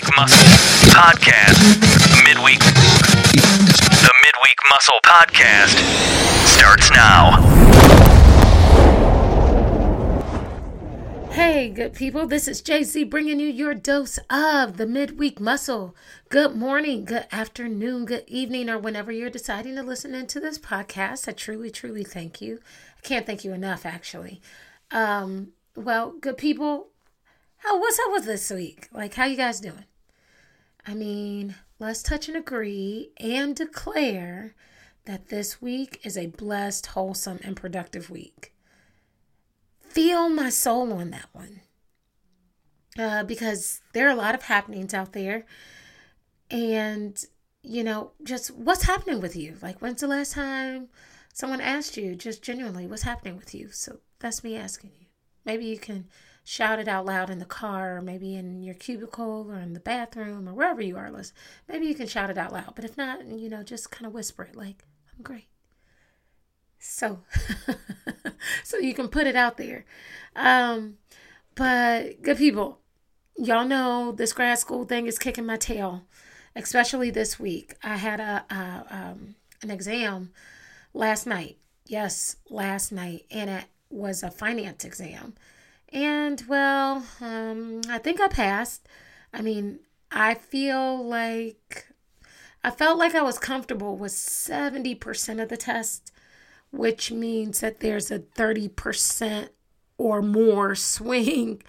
Midweek Muscle Podcast. Midweek. The Midweek Muscle Podcast starts now. Hey, good people. This is JC bringing you your dose of the midweek muscle. Good morning, good afternoon, good evening, or whenever you're deciding to listen into this podcast. I truly, truly thank you. I can't thank you enough, actually. Um, well, good people, how what's up with this week? Like, how you guys doing? I mean, let's touch and agree and declare that this week is a blessed, wholesome, and productive week. Feel my soul on that one. Uh, because there are a lot of happenings out there. And, you know, just what's happening with you? Like, when's the last time someone asked you, just genuinely, what's happening with you? So that's me asking you. Maybe you can shout it out loud in the car, or maybe in your cubicle, or in the bathroom, or wherever you are. Listen, maybe you can shout it out loud. But if not, you know, just kind of whisper it, like, "I'm great." So, so you can put it out there. Um, but good people, y'all know this grad school thing is kicking my tail, especially this week. I had a, a um, an exam last night. Yes, last night, and it was a finance exam. And well, um, I think I passed. I mean, I feel like I felt like I was comfortable with 70% of the test, which means that there's a 30% or more swing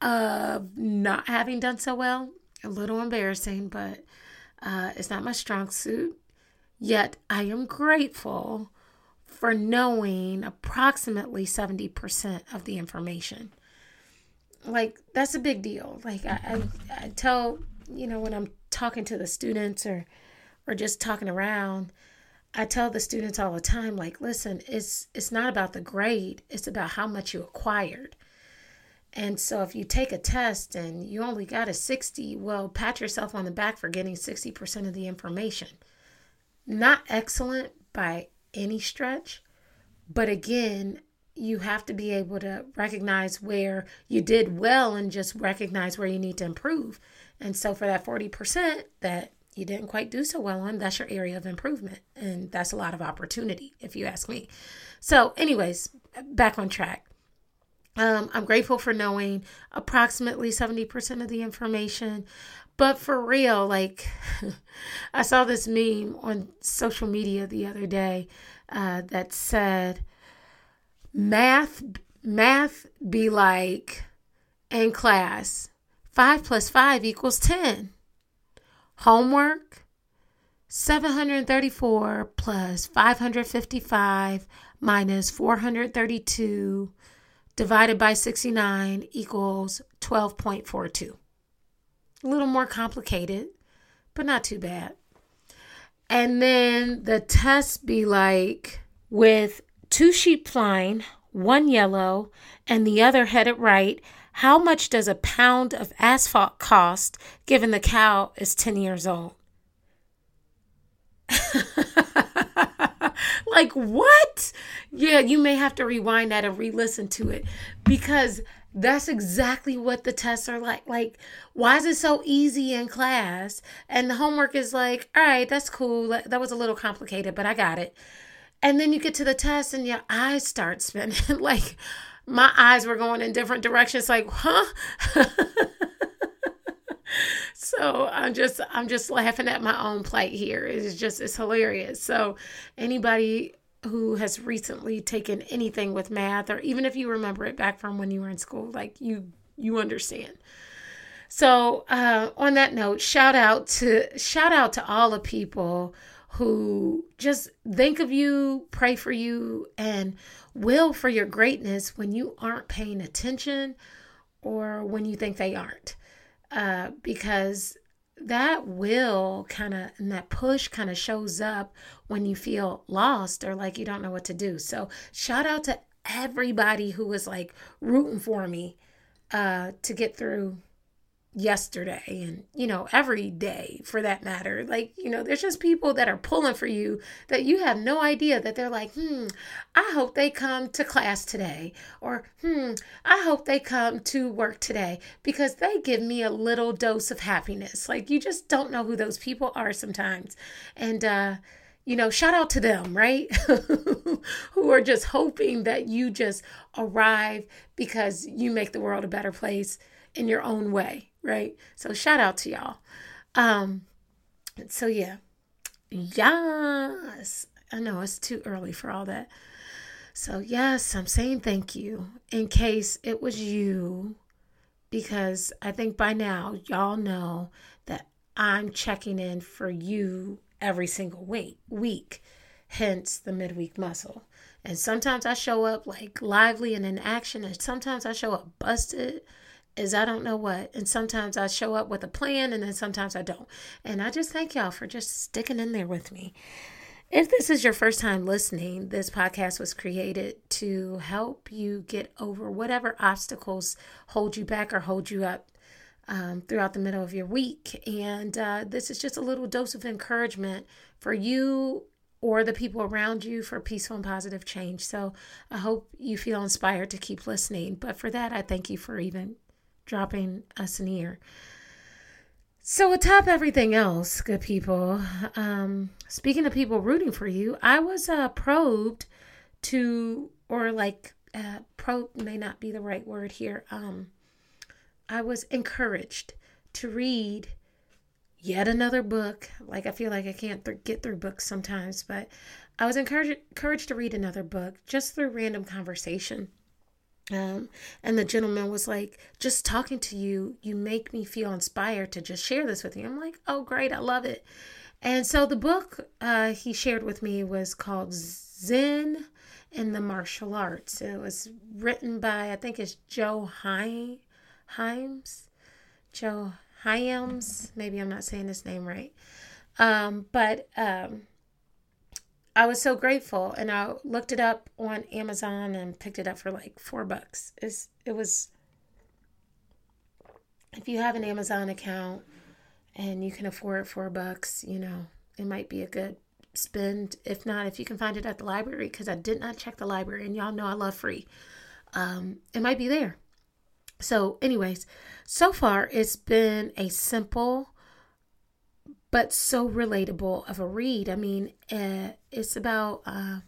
of not having done so well. A little embarrassing, but uh, it's not my strong suit. Yet I am grateful for knowing approximately 70% of the information. Like, that's a big deal. Like, I, I, I tell, you know, when I'm talking to the students or, or just talking around, I tell the students all the time, like, listen, it's it's not about the grade, it's about how much you acquired. And so if you take a test and you only got a 60, well, pat yourself on the back for getting 60% of the information. Not excellent by any stretch. But again, you have to be able to recognize where you did well and just recognize where you need to improve. And so for that 40% that you didn't quite do so well on, that's your area of improvement. And that's a lot of opportunity, if you ask me. So, anyways, back on track. Um, I'm grateful for knowing approximately 70% of the information. But for real, like, I saw this meme on social media the other day uh, that said, math, math be like in class, five plus five equals 10. Homework, 734 plus 555 minus 432 divided by 69 equals 12.42. A little more complicated, but not too bad. And then the test be like with two sheep flying, one yellow, and the other headed right. How much does a pound of asphalt cost given the cow is 10 years old? like, what? Yeah, you may have to rewind that and re listen to it because that's exactly what the tests are like. Like, why is it so easy in class? And the homework is like, all right, that's cool. That was a little complicated, but I got it. And then you get to the test and your eyes start spinning. like, my eyes were going in different directions. Like, huh? so i'm just i'm just laughing at my own plight here it's just it's hilarious so anybody who has recently taken anything with math or even if you remember it back from when you were in school like you you understand. So uh, on that note shout out to shout out to all the people who just think of you pray for you and will for your greatness when you aren't paying attention or when you think they aren't. Uh, because that will kind of and that push kind of shows up when you feel lost or like you don't know what to do. So shout out to everybody who was like rooting for me uh to get through yesterday and you know every day for that matter. Like you know there's just people that are pulling for you that you have no idea that they're like hmm i hope they come to class today or hmm i hope they come to work today because they give me a little dose of happiness. Like you just don't know who those people are sometimes. And uh you know, shout out to them, right? Who are just hoping that you just arrive because you make the world a better place in your own way, right? So shout out to y'all. Um so yeah. Yes. I know it's too early for all that. So yes, I'm saying thank you in case it was you because I think by now y'all know that I'm checking in for you every single week week hence the midweek muscle and sometimes i show up like lively and in action and sometimes i show up busted as i don't know what and sometimes i show up with a plan and then sometimes i don't and i just thank y'all for just sticking in there with me if this is your first time listening, this podcast was created to help you get over whatever obstacles hold you back or hold you up um, throughout the middle of your week. And uh, this is just a little dose of encouragement for you or the people around you for peaceful and positive change. So I hope you feel inspired to keep listening. But for that, I thank you for even dropping us an ear. So, atop everything else, good people, um, speaking of people rooting for you, I was uh, probed to, or like, uh, probe may not be the right word here. Um, I was encouraged to read yet another book. Like I feel like I can't th- get through books sometimes, but I was encouraged encouraged to read another book just through random conversation. Um, and the gentleman was like, just talking to you, you make me feel inspired to just share this with you. I'm like, oh, great, I love it. And so the book uh, he shared with me was called Zen in the Martial Arts. It was written by, I think it's Joe Hine, Himes, Joe Hyams. Maybe I'm not saying his name right. Um, but um, I was so grateful, and I looked it up on Amazon and picked it up for like four bucks. It's, it was. If you have an Amazon account and you can afford four bucks, you know it might be a good spend. If not, if you can find it at the library, because I did not check the library, and y'all know I love free. Um, it might be there. So, anyways, so far it's been a simple but so relatable of a read. I mean, uh, it's about uh,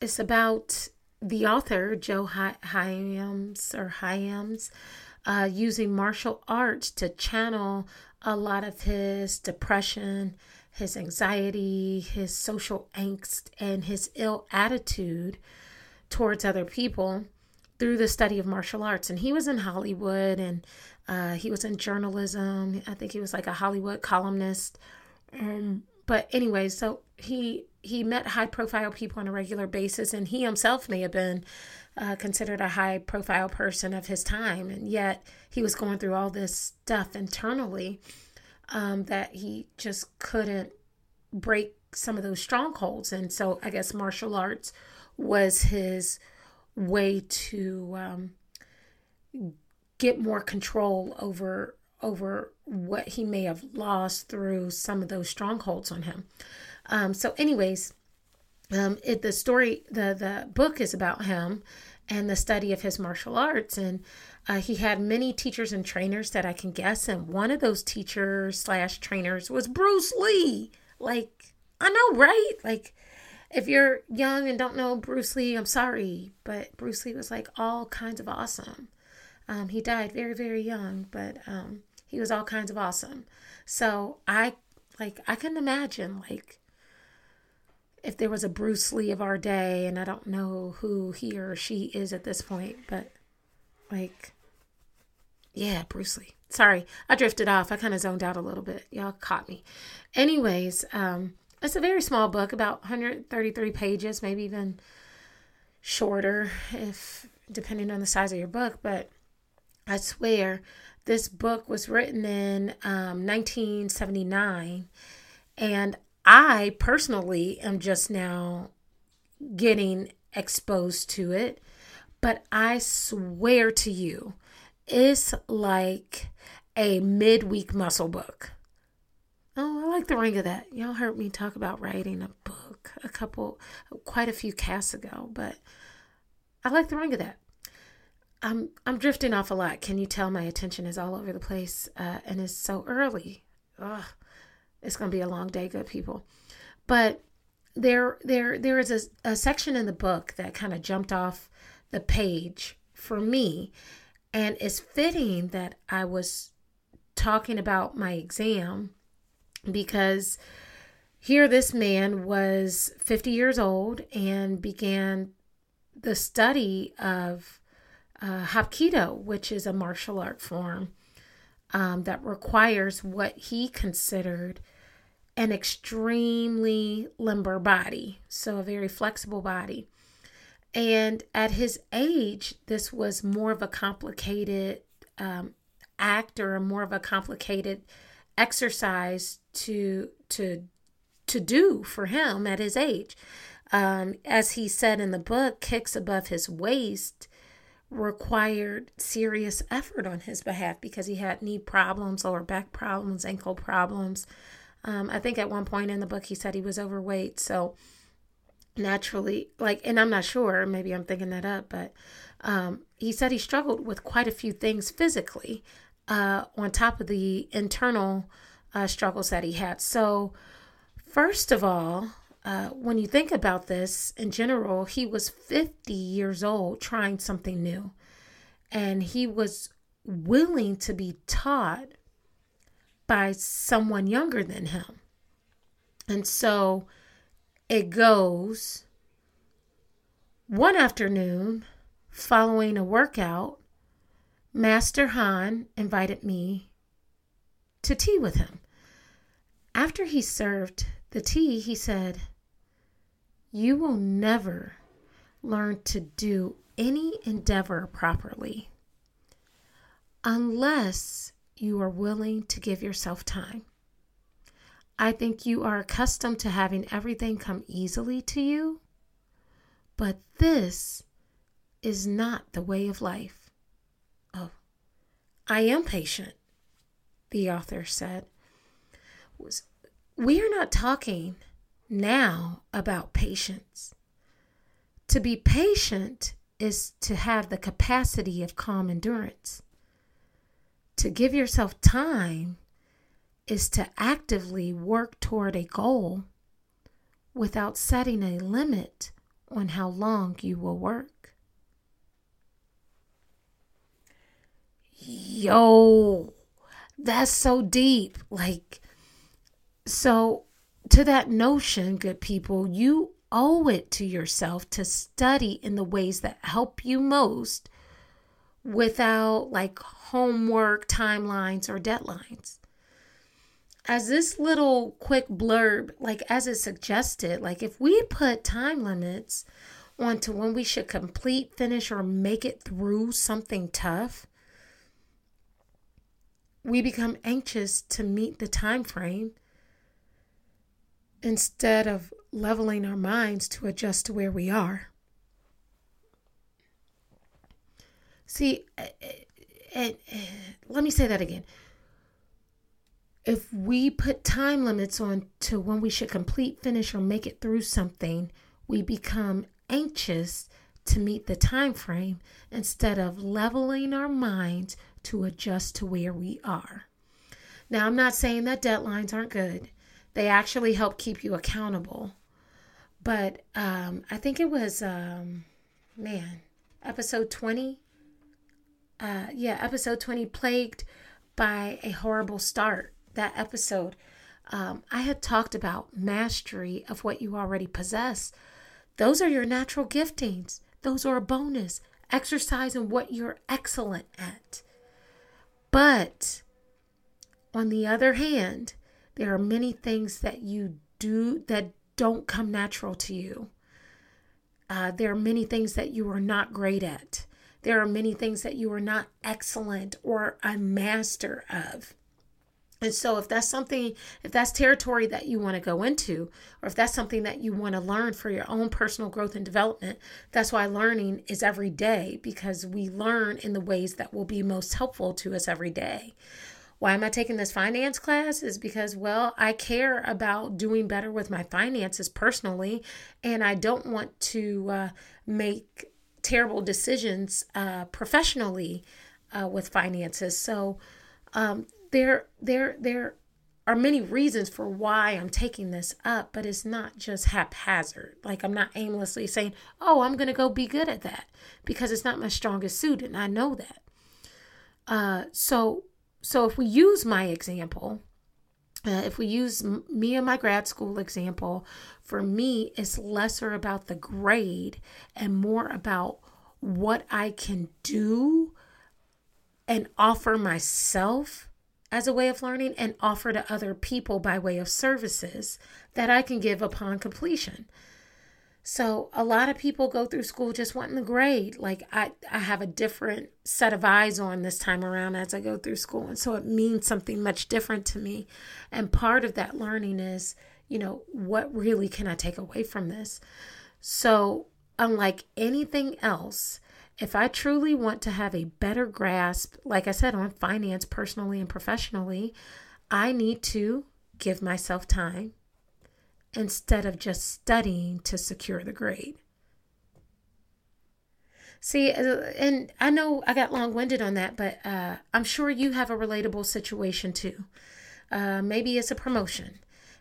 it's about the author Joe Hyams or Hyams uh, using martial arts to channel a lot of his depression, his anxiety, his social angst, and his ill attitude towards other people through the study of martial arts. And he was in Hollywood and uh, he was in journalism. I think he was like a Hollywood columnist. Um, but anyway, so he he met high profile people on a regular basis, and he himself may have been uh, considered a high profile person of his time, and yet he was going through all this stuff internally um, that he just couldn't break some of those strongholds. And so I guess martial arts was his way to um, get more control over over what he may have lost through some of those strongholds on him. Um, so, anyways, um, it, the story, the the book is about him and the study of his martial arts, and uh, he had many teachers and trainers that I can guess, and one of those teachers slash trainers was Bruce Lee. Like, I know, right? Like, if you're young and don't know Bruce Lee, I'm sorry, but Bruce Lee was like all kinds of awesome. Um, he died very, very young, but um, he was all kinds of awesome. So I like I can imagine like if there was a Bruce Lee of our day, and I don't know who he or she is at this point, but like, yeah, Bruce Lee. Sorry, I drifted off. I kind of zoned out a little bit. Y'all caught me. Anyways, um, it's a very small book, about 133 pages, maybe even shorter, if depending on the size of your book. But I swear, this book was written in um, 1979, and I personally am just now getting exposed to it. But I swear to you, it's like a midweek muscle book. Oh, I like the ring of that. Y'all heard me talk about writing a book a couple, quite a few casts ago, but I like the ring of that. I'm I'm drifting off a lot. Can you tell my attention is all over the place uh, and it's so early. Ugh, it's gonna be a long day, good people. But there there there is a, a section in the book that kind of jumped off the page for me, and it's fitting that I was talking about my exam because here this man was 50 years old and began the study of uh, Hapkido, which is a martial art form um, that requires what he considered an extremely limber body, so a very flexible body. And at his age, this was more of a complicated um, act or more of a complicated exercise to to to do for him at his age. Um, as he said in the book, kicks above his waist required serious effort on his behalf because he had knee problems, lower back problems, ankle problems. Um, I think at one point in the book he said he was overweight. So naturally, like, and I'm not sure, maybe I'm thinking that up, but um, he said he struggled with quite a few things physically uh, on top of the internal uh, struggles that he had. So, first of all, uh, when you think about this in general, he was 50 years old trying something new. And he was willing to be taught by someone younger than him. And so it goes one afternoon following a workout, Master Han invited me to tea with him. After he served the tea, he said, You will never learn to do any endeavor properly unless you are willing to give yourself time. I think you are accustomed to having everything come easily to you, but this is not the way of life. I am patient, the author said. We are not talking now about patience. To be patient is to have the capacity of calm endurance. To give yourself time is to actively work toward a goal without setting a limit on how long you will work. Yo, that's so deep. Like, so to that notion, good people, you owe it to yourself to study in the ways that help you most without like homework timelines or deadlines. As this little quick blurb, like as it suggested, like if we put time limits onto when we should complete, finish, or make it through something tough, we become anxious to meet the time frame instead of leveling our minds to adjust to where we are. See, and, let me say that again. If we put time limits on to when we should complete, finish, or make it through something, we become anxious to meet the time frame instead of leveling our minds to adjust to where we are. Now, I'm not saying that deadlines aren't good. They actually help keep you accountable. But um, I think it was, um, man, episode 20 uh, yeah, episode 20, Plagued by a Horrible Start. That episode, um, I had talked about mastery of what you already possess. Those are your natural giftings, those are a bonus. Exercise in what you're excellent at. But on the other hand, there are many things that you do that don't come natural to you. Uh, there are many things that you are not great at. There are many things that you are not excellent or a master of. And so, if that's something, if that's territory that you want to go into, or if that's something that you want to learn for your own personal growth and development, that's why learning is every day because we learn in the ways that will be most helpful to us every day. Why am I taking this finance class? Is because, well, I care about doing better with my finances personally, and I don't want to uh, make terrible decisions uh, professionally uh, with finances. So, um, there there there are many reasons for why I'm taking this up, but it's not just haphazard. Like I'm not aimlessly saying, "Oh, I'm going to go be good at that," because it's not my strongest suit, and I know that. Uh, so so if we use my example, uh, if we use me and my grad school example, for me, it's lesser about the grade and more about what I can do and offer myself as a way of learning and offer to other people by way of services that I can give upon completion. So a lot of people go through school just wanting the grade. Like I, I have a different set of eyes on this time around as I go through school. And so it means something much different to me. And part of that learning is, you know, what really can I take away from this? So unlike anything else, if I truly want to have a better grasp, like I said, on finance personally and professionally, I need to give myself time instead of just studying to secure the grade. See, uh, and I know I got long winded on that, but uh, I'm sure you have a relatable situation too. Uh, maybe it's a promotion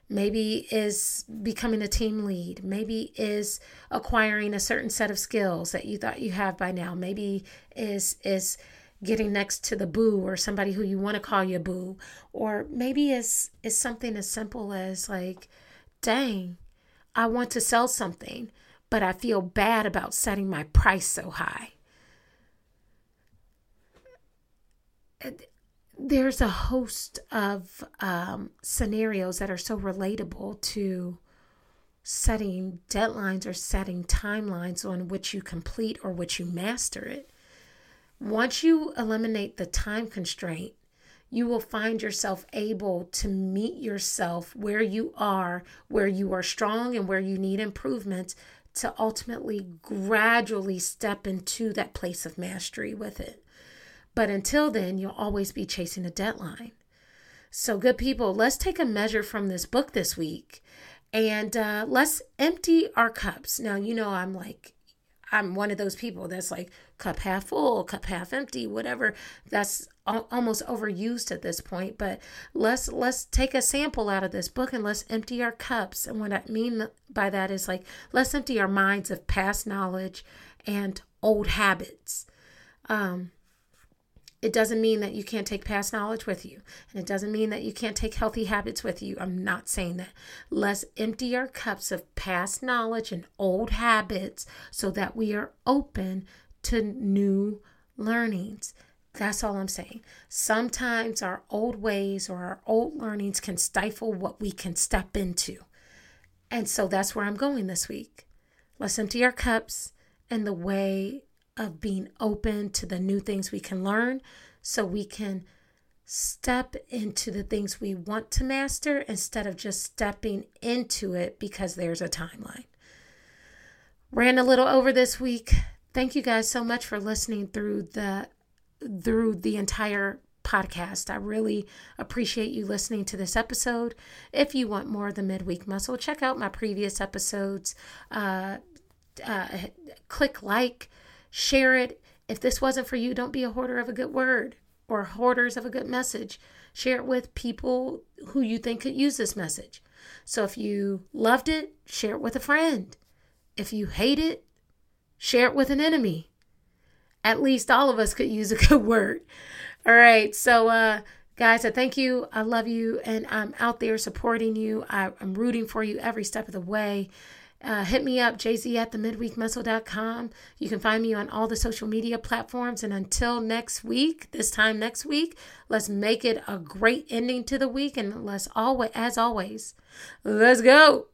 maybe is becoming a team lead. Maybe is acquiring a certain set of skills that you thought you have by now. Maybe is is getting next to the boo or somebody who you want to call your boo. Or maybe is is something as simple as like dang i want to sell something but i feel bad about setting my price so high there's a host of um, scenarios that are so relatable to setting deadlines or setting timelines on which you complete or which you master it. Once you eliminate the time constraint, you will find yourself able to meet yourself where you are, where you are strong and where you need improvement to ultimately gradually step into that place of mastery with it. But until then, you'll always be chasing a deadline. So, good people, let's take a measure from this book this week and uh, let's empty our cups. Now, you know, I'm like, I'm one of those people that's like cup half full, cup half empty, whatever. That's almost overused at this point. But let's let's take a sample out of this book and let's empty our cups. And what I mean by that is like let's empty our minds of past knowledge and old habits. Um, it doesn't mean that you can't take past knowledge with you. And it doesn't mean that you can't take healthy habits with you. I'm not saying that. Let's empty our cups of past knowledge and old habits so that we are open to new learnings. That's all I'm saying. Sometimes our old ways or our old learnings can stifle what we can step into. And so that's where I'm going this week. Let's empty our cups and the way of being open to the new things we can learn so we can step into the things we want to master instead of just stepping into it because there's a timeline. Ran a little over this week. Thank you guys so much for listening through the through the entire podcast. I really appreciate you listening to this episode. If you want more of the midweek muscle, check out my previous episodes. Uh, uh, click like, Share it. If this wasn't for you, don't be a hoarder of a good word or hoarders of a good message. Share it with people who you think could use this message. So if you loved it, share it with a friend. If you hate it, share it with an enemy. At least all of us could use a good word. All right. So, uh, guys, I thank you. I love you. And I'm out there supporting you. I, I'm rooting for you every step of the way. Uh, hit me up, jz at the midweekmuscle.com. You can find me on all the social media platforms. And until next week, this time next week, let's make it a great ending to the week. And let's always, as always, let's go.